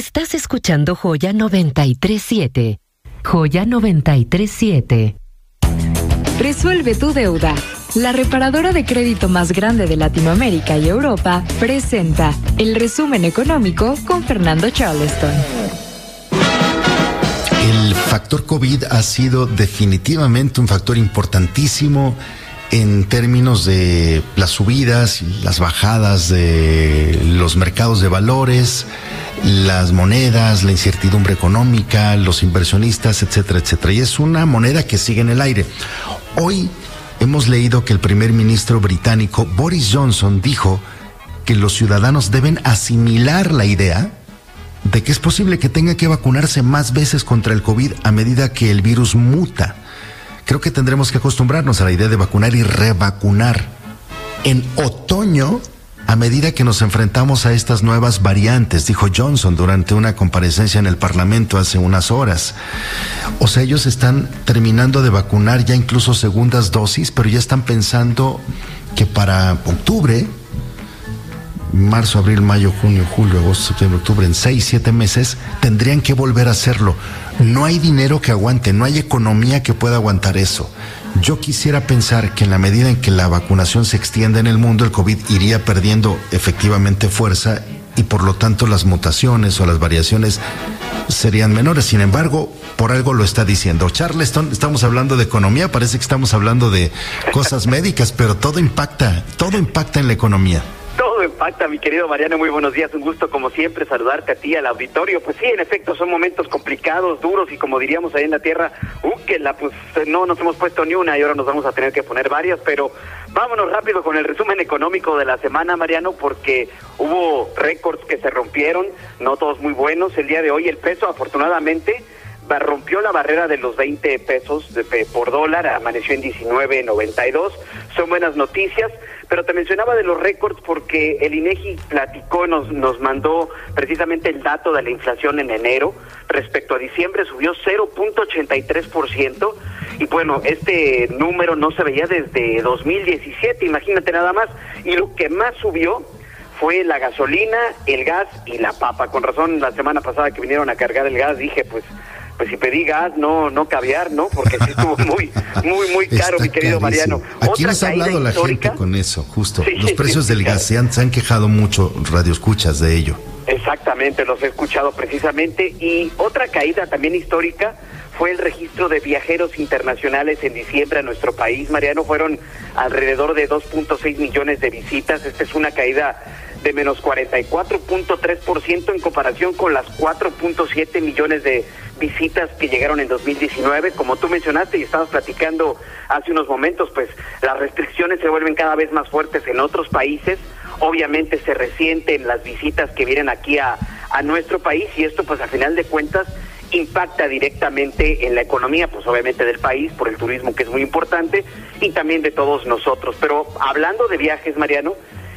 Estás escuchando Joya 937. Joya 937. Resuelve tu deuda. La reparadora de crédito más grande de Latinoamérica y Europa presenta el resumen económico con Fernando Charleston. El factor COVID ha sido definitivamente un factor importantísimo en términos de las subidas y las bajadas de los mercados de valores, las monedas, la incertidumbre económica, los inversionistas, etcétera, etcétera. Y es una moneda que sigue en el aire. Hoy hemos leído que el primer ministro británico Boris Johnson dijo que los ciudadanos deben asimilar la idea de que es posible que tenga que vacunarse más veces contra el COVID a medida que el virus muta. Creo que tendremos que acostumbrarnos a la idea de vacunar y revacunar. En otoño, a medida que nos enfrentamos a estas nuevas variantes, dijo Johnson durante una comparecencia en el Parlamento hace unas horas. O sea, ellos están terminando de vacunar ya incluso segundas dosis, pero ya están pensando que para octubre, marzo, abril, mayo, junio, julio, agosto, septiembre, octubre, en seis, siete meses, tendrían que volver a hacerlo. No hay dinero que aguante, no hay economía que pueda aguantar eso. Yo quisiera pensar que en la medida en que la vacunación se extienda en el mundo, el COVID iría perdiendo efectivamente fuerza y por lo tanto las mutaciones o las variaciones serían menores. Sin embargo, por algo lo está diciendo. Charleston, estamos hablando de economía, parece que estamos hablando de cosas médicas, pero todo impacta, todo impacta en la economía. Mi querido Mariano. Muy buenos días. Un gusto, como siempre, saludarte a ti, al auditorio. Pues sí, en efecto, son momentos complicados, duros y como diríamos ahí en la tierra, uh, que la, pues no nos hemos puesto ni una y ahora nos vamos a tener que poner varias. Pero vámonos rápido con el resumen económico de la semana, Mariano, porque hubo récords que se rompieron, no todos muy buenos. El día de hoy, el peso, afortunadamente, rompió la barrera de los 20 pesos de, por dólar, amaneció en 19.92. Son buenas noticias, pero te mencionaba de los récords porque el INEGI platicó, nos, nos mandó precisamente el dato de la inflación en enero. Respecto a diciembre subió 0.83%. Y bueno, este número no se veía desde 2017, imagínate nada más. Y lo que más subió fue la gasolina, el gas y la papa. Con razón, la semana pasada que vinieron a cargar el gas, dije, pues pues si pedí gas, no, no caviar, ¿no? Porque sí estuvo muy, muy, muy caro, mi querido Mariano. Aquí nos ha hablado la gente con eso, justo. Los precios del gas se han, se han quejado mucho, radioescuchas de ello. Exactamente, los he escuchado precisamente. Y otra caída también histórica fue el registro de viajeros internacionales en diciembre a nuestro país. Mariano, fueron alrededor de 2.6 millones de visitas. Esta es una caída de menos 44.3% en comparación con las 4.7 millones de visitas que llegaron en 2019. Como tú mencionaste y estabas platicando hace unos momentos, pues las restricciones se vuelven cada vez más fuertes en otros países. Obviamente se resienten las visitas que vienen aquí a, a nuestro país y esto pues a final de cuentas impacta directamente en la economía, pues obviamente del país, por el turismo que es muy importante, y también de todos nosotros. Pero hablando de viajes, Mariano,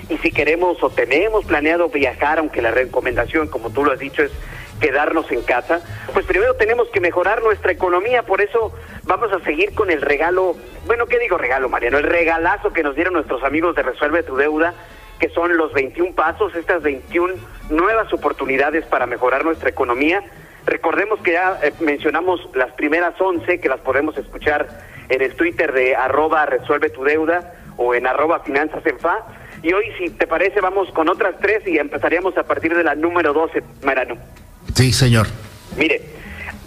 y si queremos o tenemos planeado viajar, aunque la recomendación, como tú lo has dicho, es quedarnos en casa, pues primero tenemos que mejorar nuestra economía, por eso vamos a seguir con el regalo, bueno, ¿qué digo regalo, Mariano? El regalazo que nos dieron nuestros amigos de Resuelve tu Deuda, que son los 21 pasos, estas 21 nuevas oportunidades para mejorar nuestra economía. Recordemos que ya eh, mencionamos las primeras 11 que las podemos escuchar en el Twitter de arroba resuelve tu deuda o en arroba finanzas en fa y hoy, si te parece, vamos con otras tres y empezaríamos a partir de la número 12, Marano. Sí, señor. Mire,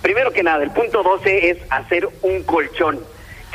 primero que nada, el punto 12 es hacer un colchón,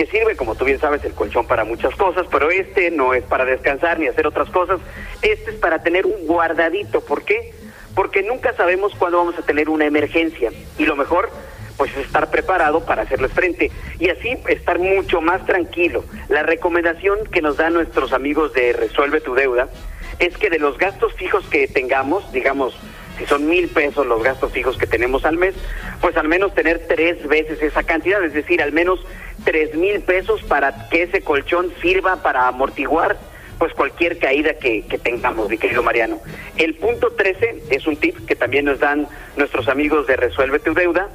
que sirve, como tú bien sabes, el colchón para muchas cosas, pero este no es para descansar ni hacer otras cosas, este es para tener un guardadito. ¿Por qué? Porque nunca sabemos cuándo vamos a tener una emergencia y lo mejor pues estar preparado para hacerles frente y así estar mucho más tranquilo. La recomendación que nos dan nuestros amigos de Resuelve tu Deuda es que de los gastos fijos que tengamos, digamos, si son mil pesos los gastos fijos que tenemos al mes, pues al menos tener tres veces esa cantidad, es decir, al menos tres mil pesos para que ese colchón sirva para amortiguar pues cualquier caída que, tengamos, mi querido Mariano. El punto 13 es un tip que también nos dan nuestros amigos de Resuelve tu Deuda,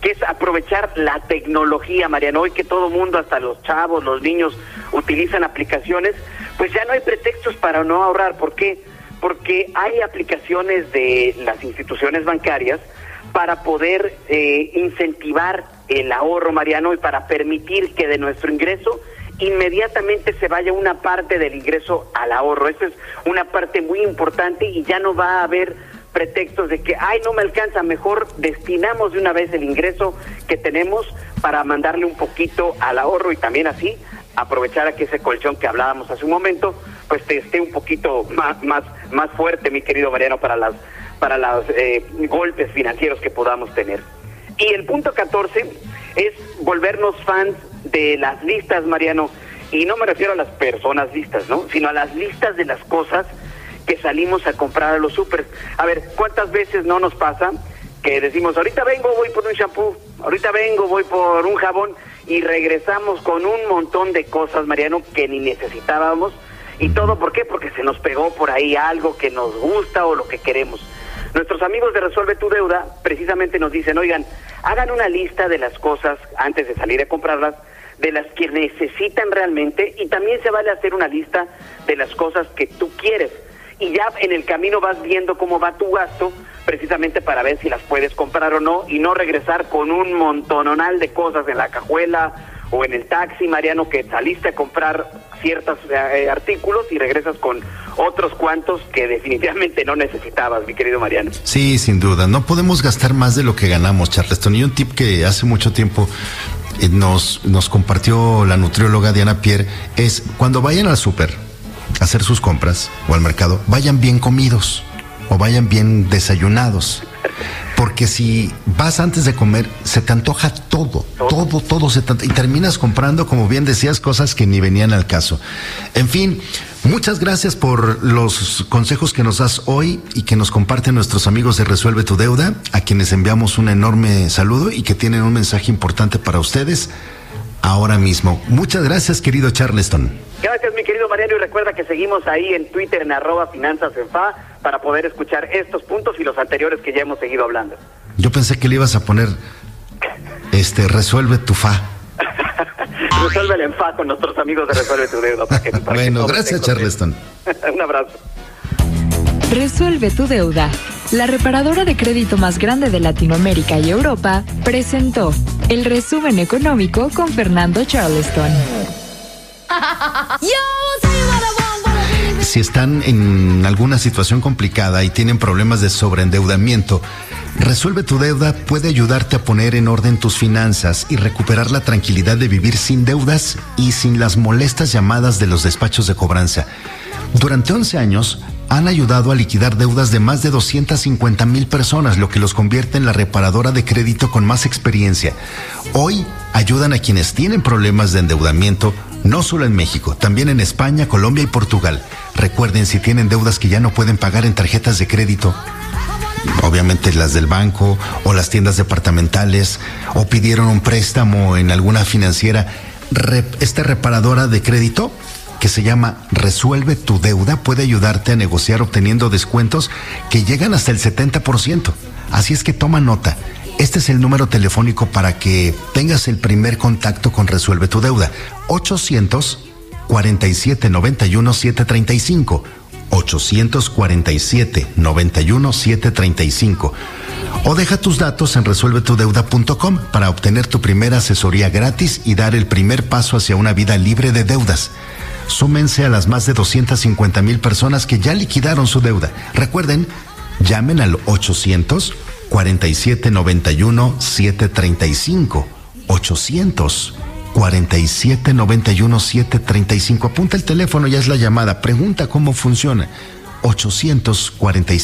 que es aprovechar la tecnología, Mariano. Hoy que todo mundo, hasta los chavos, los niños, utilizan aplicaciones, pues ya no hay pretextos para no ahorrar. ¿Por qué? porque hay aplicaciones de las instituciones bancarias para poder eh, incentivar el ahorro, Mariano, y para permitir que de nuestro ingreso inmediatamente se vaya una parte del ingreso al ahorro. Esa es una parte muy importante y ya no va a haber pretextos de que, ay, no me alcanza, mejor destinamos de una vez el ingreso que tenemos para mandarle un poquito al ahorro y también así aprovechar a que ese colchón que hablábamos hace un momento, pues te esté un poquito más, más, más fuerte, mi querido Mariano, para las para los eh, golpes financieros que podamos tener. Y el punto 14 es volvernos fans de las listas, Mariano, y no me refiero a las personas listas, ¿no? Sino a las listas de las cosas que salimos a comprar a los súper. A ver, ¿cuántas veces no nos pasa que decimos, ahorita vengo, voy por un shampoo, ahorita vengo, voy por un jabón, y regresamos con un montón de cosas, Mariano, que ni necesitábamos. ¿Y todo por qué? Porque se nos pegó por ahí algo que nos gusta o lo que queremos. Nuestros amigos de Resuelve tu Deuda precisamente nos dicen, oigan, hagan una lista de las cosas antes de salir a comprarlas, de las que necesitan realmente y también se vale hacer una lista de las cosas que tú quieres. Y ya en el camino vas viendo cómo va tu gasto precisamente para ver si las puedes comprar o no y no regresar con un montononal de cosas en la cajuela o en el taxi, Mariano, que saliste a comprar ciertos eh, artículos y regresas con otros cuantos que definitivamente no necesitabas, mi querido Mariano. Sí, sin duda. No podemos gastar más de lo que ganamos, Charleston. Y un tip que hace mucho tiempo eh, nos, nos compartió la nutrióloga Diana Pierre es cuando vayan al súper a hacer sus compras o al mercado, vayan bien comidos o vayan bien desayunados. Porque si vas antes de comer, se te antoja todo, todo, todo, se te, y terminas comprando, como bien decías, cosas que ni venían al caso. En fin, muchas gracias por los consejos que nos das hoy y que nos comparten nuestros amigos de Resuelve tu Deuda, a quienes enviamos un enorme saludo y que tienen un mensaje importante para ustedes ahora mismo. Muchas gracias, querido Charleston. Gracias, mi querido Mariano, y recuerda que seguimos ahí en Twitter en arroba finanzas en fa para poder escuchar estos puntos y los anteriores que ya hemos seguido hablando. Yo pensé que le ibas a poner, este, resuelve tu fa. resuelve el fa con nuestros amigos de Resuelve tu Deuda. bueno, gracias, Charleston. Un abrazo. Resuelve tu deuda. La reparadora de crédito más grande de Latinoamérica y Europa presentó el resumen económico con Fernando Charleston. Si están en alguna situación complicada y tienen problemas de sobreendeudamiento, Resuelve tu deuda puede ayudarte a poner en orden tus finanzas y recuperar la tranquilidad de vivir sin deudas y sin las molestas llamadas de los despachos de cobranza. Durante 11 años han ayudado a liquidar deudas de más de 250 mil personas, lo que los convierte en la reparadora de crédito con más experiencia. Hoy ayudan a quienes tienen problemas de endeudamiento, no solo en México, también en España, Colombia y Portugal. Recuerden si tienen deudas que ya no pueden pagar en tarjetas de crédito, obviamente las del banco o las tiendas departamentales, o pidieron un préstamo en alguna financiera, esta reparadora de crédito que se llama Resuelve tu deuda puede ayudarte a negociar obteniendo descuentos que llegan hasta el 70%. Así es que toma nota. Este es el número telefónico para que tengas el primer contacto con Resuelve tu deuda. 800 47 91 735. 847 91 735. O deja tus datos en resuelvetudeuda.com para obtener tu primera asesoría gratis y dar el primer paso hacia una vida libre de deudas súmense a las más de 250 mil personas que ya liquidaron su deuda. Recuerden, llamen al 800 47 91 735 800 47 91 735. Apunta el teléfono, ya es la llamada. Pregunta cómo funciona. 847